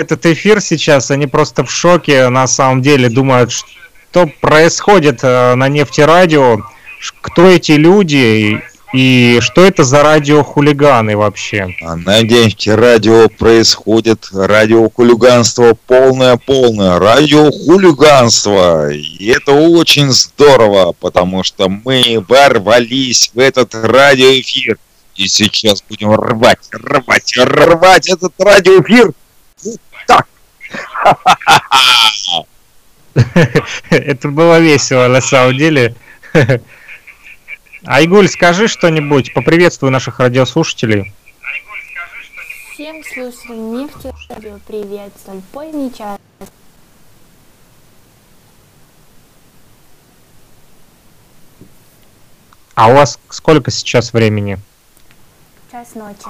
этот эфир сейчас, они просто в шоке, на самом деле, думают, что происходит э, на нефтерадио, кто эти люди и что это за радиохулиганы вообще? А на нефтерадио происходит радиохулиганство полное-полное, радиохулиганство. И это очень здорово, потому что мы ворвались в этот радиоэфир. И сейчас будем рвать, рвать, рвать этот радиоэфир. Так. Это было весело на самом деле. Айгуль, скажи что-нибудь, поприветствуй наших радиослушателей. Всем слушателям нефти радио привет, столь поздний час. А у вас сколько сейчас времени? Час ночи.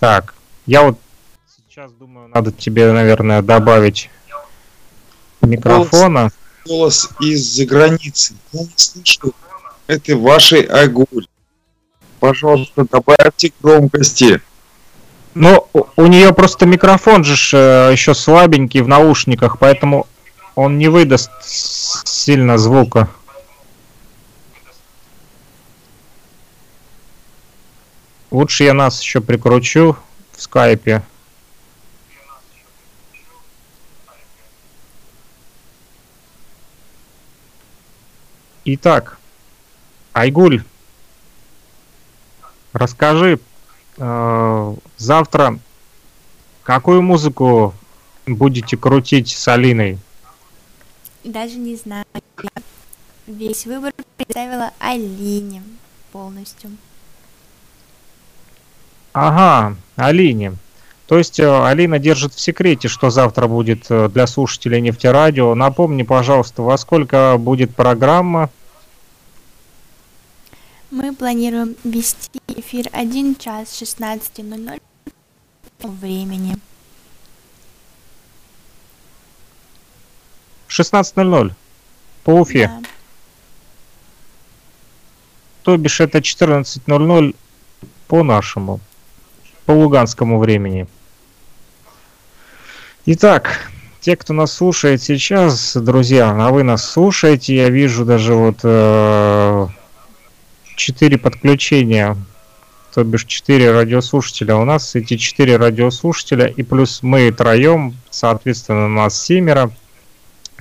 Так, я вот сейчас думаю, надо тебе, наверное, добавить микрофона. Голос, голос из-за границы. Я не слышу. Это вашей Агуль. Пожалуйста, добавьте громкости. Ну, у нее просто микрофон же э, еще слабенький в наушниках, поэтому он не выдаст сильно звука. Лучше я нас еще прикручу в скайпе. Итак, Айгуль, расскажи, э, завтра какую музыку будете крутить с Алиной? Даже не знаю. Весь выбор представила Алине полностью. Ага, Алине. То есть э, Алина держит в секрете, что завтра будет э, для слушателей нефтерадио. Напомни, пожалуйста, во сколько будет программа? Мы планируем вести эфир 1 час 16.00 времени. 16.00 по Уфе. Да. То бишь это 14.00 по нашему, по луганскому времени. Итак, те, кто нас слушает сейчас, друзья, а вы нас слушаете, я вижу даже вот э, 4 подключения, то бишь 4 радиослушателя. У нас эти 4 радиослушателя и плюс мы троем, соответственно, нас семеро,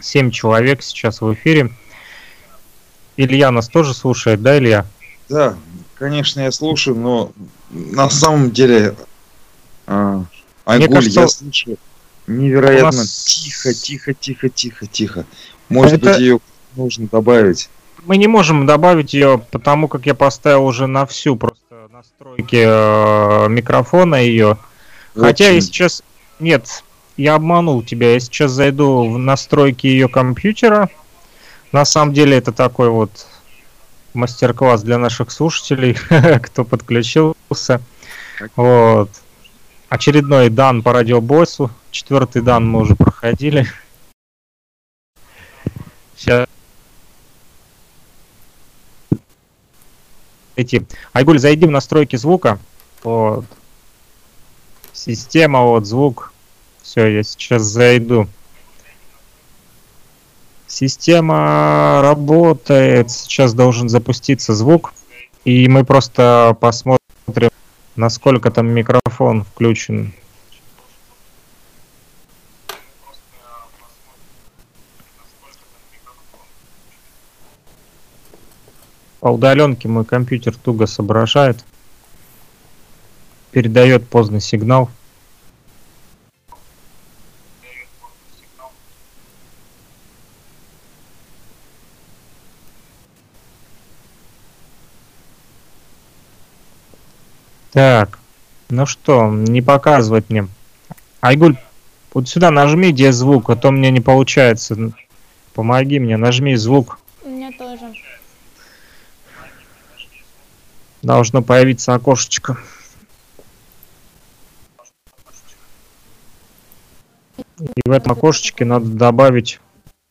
7 человек сейчас в эфире. Илья нас тоже слушает, да, Илья? Да, конечно, я слушаю, но на самом деле а, Айгуль, кажется, я слушаю Невероятно нас... тихо, тихо, тихо, тихо, тихо. Может Это... быть, ее нужно добавить. Мы не можем добавить ее, потому как я поставил уже на всю просто настройки э, микрофона ее. Очень. Хотя я сейчас... Нет, я обманул тебя. Я сейчас зайду в настройки ее компьютера. На самом деле это такой вот мастер-класс для наших слушателей, кто подключился. Вот. Очередной дан по радиобоссу. Четвертый дан мы уже проходили. Сейчас. Эти. Айгуль, зайди в настройки звука. Вот. Система, вот звук. Все, я сейчас зайду. Система работает. Сейчас должен запуститься звук. И мы просто посмотрим, насколько там микрофон включен. По удаленке мой компьютер туго соображает. Передает поздный сигнал. Так, ну что, не показывать мне. Айгуль, вот сюда нажми, где звук, а то мне не получается. Помоги мне, нажми звук. У меня тоже должно появиться окошечко. И в этом окошечке надо добавить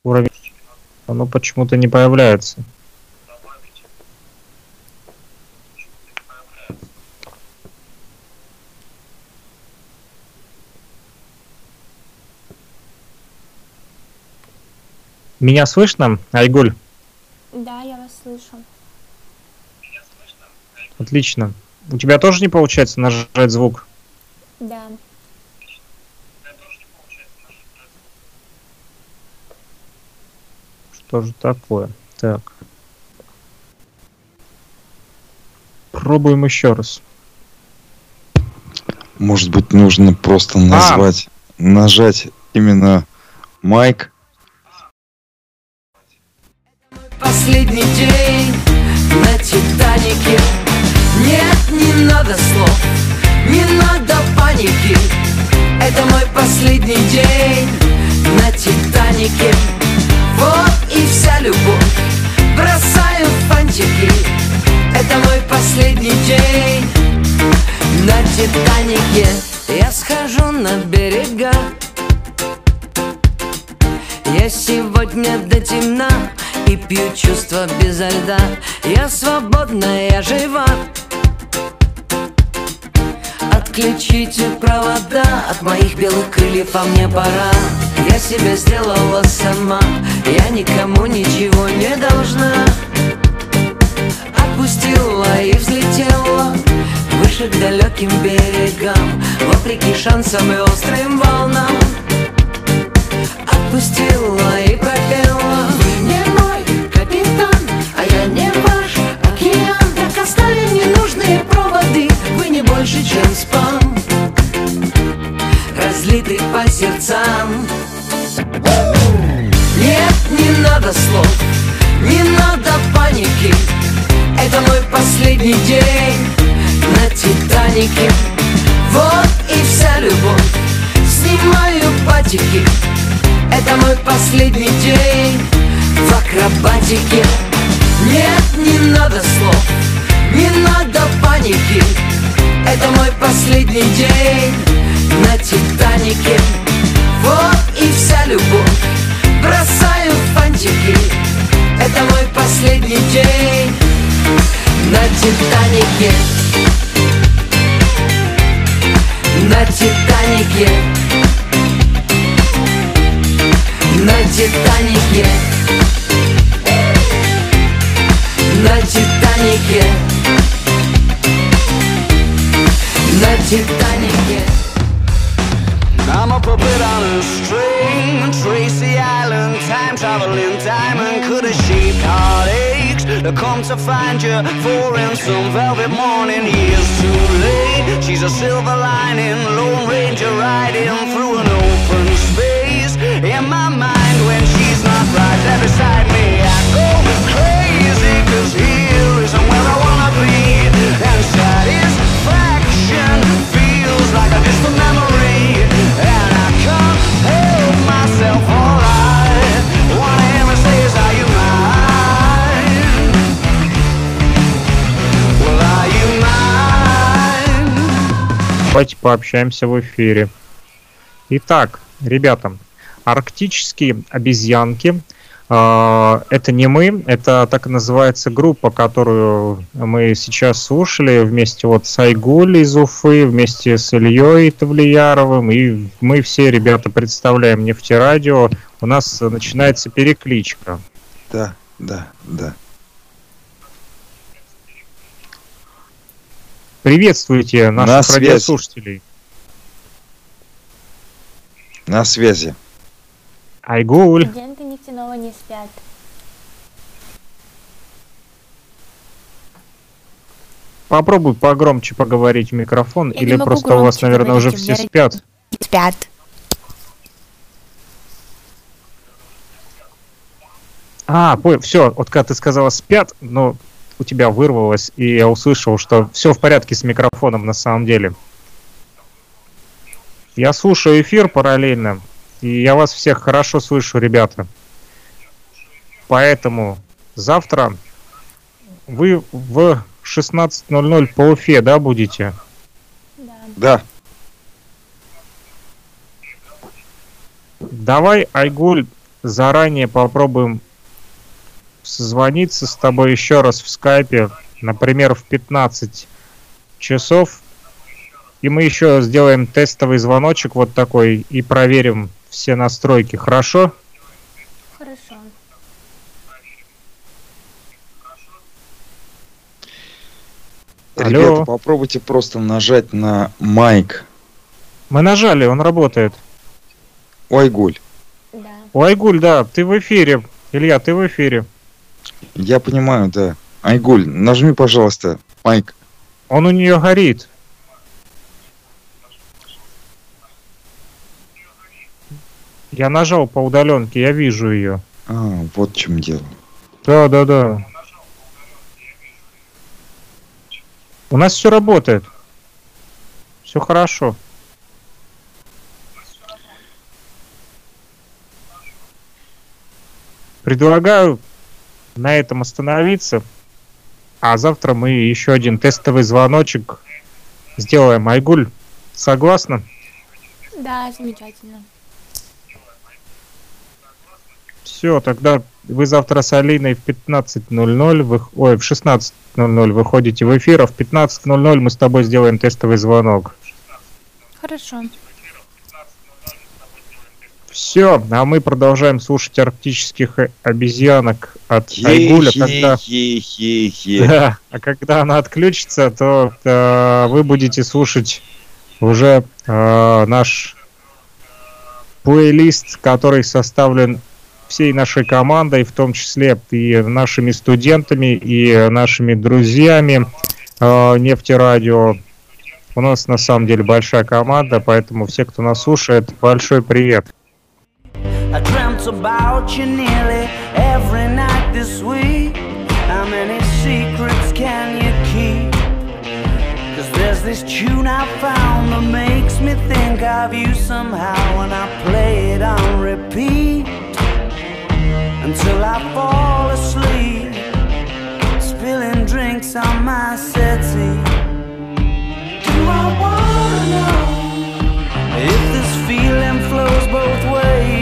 уровень. Оно почему-то не появляется. Меня слышно, Айгуль? Да, я вас слышу. Отлично. У тебя тоже не получается нажать звук? Да. Что же такое? Так. Пробуем еще раз. Может быть, нужно просто назвать, а. нажать именно майк. Последний день на Титанике. Нет, не надо слов, не надо паники. Это мой последний день на Титанике. Вот и вся любовь, бросаю фантики. Это мой последний день на Титанике. Я схожу на берега. Я сегодня до темна И пью чувства безо льда. Я свободна, я жива. Отключите провода от моих белых крыльев, а мне пора. Я себя сделала сама, я никому ничего не должна. Отпустила и взлетела выше к далеким берегам Вопреки шансам и острым волнам. Отпустила Нет, не надо слов, не надо паники. Это мой последний день на Титанике. Вот и вся любовь Снимаю патики. Это мой последний день в акробатике. Нет, не надо слов, не надо паники. Это мой последний день на Титанике. Вот любовь. Бросаю фантики. Это мой последний день на Титанике. На Титанике. На Титанике. На Титанике. На Титанике I'm a puppet on a string. Tracy Island, time traveling diamond. Could have shaped heartaches To come to find you? For in some velvet morning Years too late. She's a silver lining Lone Ranger riding through an open Давайте пообщаемся в эфире. Итак, ребята, арктические обезьянки а, это не мы, это так и называется группа, которую мы сейчас слушали вместе вот с Айгуль из Уфы, вместе с Ильей Тавлияровым, и мы все ребята представляем нефтерадио. У нас начинается перекличка. Да, да, да. Приветствуйте наших На радиослушателей. На связи. Айгуль. Студенты нефтяного не спят. Попробуй погромче поговорить в микрофон, Я или просто у вас, наверное, уже говорить, все меня спят. Спят. А, все, вот когда ты сказала спят, но у тебя вырвалось, и я услышал, что все в порядке с микрофоном на самом деле. Я слушаю эфир параллельно, и я вас всех хорошо слышу, ребята. Поэтому завтра вы в 16.00 по Уфе, да, будете? Да. Да. Давай, Айгуль, заранее попробуем созвониться с тобой еще раз в скайпе, например, в 15 часов. И мы еще сделаем тестовый звоночек вот такой и проверим все настройки. Хорошо? Хорошо. Алло. Ребята, попробуйте просто нажать на майк. Мы нажали, он работает. Ойгуль. Да. Ойгуль, да, ты в эфире. Илья, ты в эфире. Я понимаю, да. Айгуль, нажми, пожалуйста, майк. Он у нее горит. Я нажал по удаленке, я вижу ее. А, вот в чем дело. Да, да, да. У нас все работает. Все хорошо. Предлагаю на этом остановиться. А завтра мы еще один тестовый звоночек сделаем. Айгуль, согласна? Да, замечательно. Все, тогда вы завтра с Алиной в 15.00, вы, ой, в 16.00 выходите в эфир, а в 15.00 мы с тобой сделаем тестовый звонок. Хорошо. Все, а мы продолжаем слушать арктических обезьянок от Айгуля. Когда... Да, а когда она отключится, то э, вы будете слушать уже э, наш плейлист, который составлен всей нашей командой, в том числе и нашими студентами, и нашими друзьями э, нефтерадио. У нас на самом деле большая команда, поэтому все, кто нас слушает, большой привет. About you nearly every night this week. How many secrets can you keep? Cause there's this tune I found that makes me think of you somehow when I play it on repeat until I fall asleep, spilling drinks on my settee. Do I wanna know if this feeling flows both ways?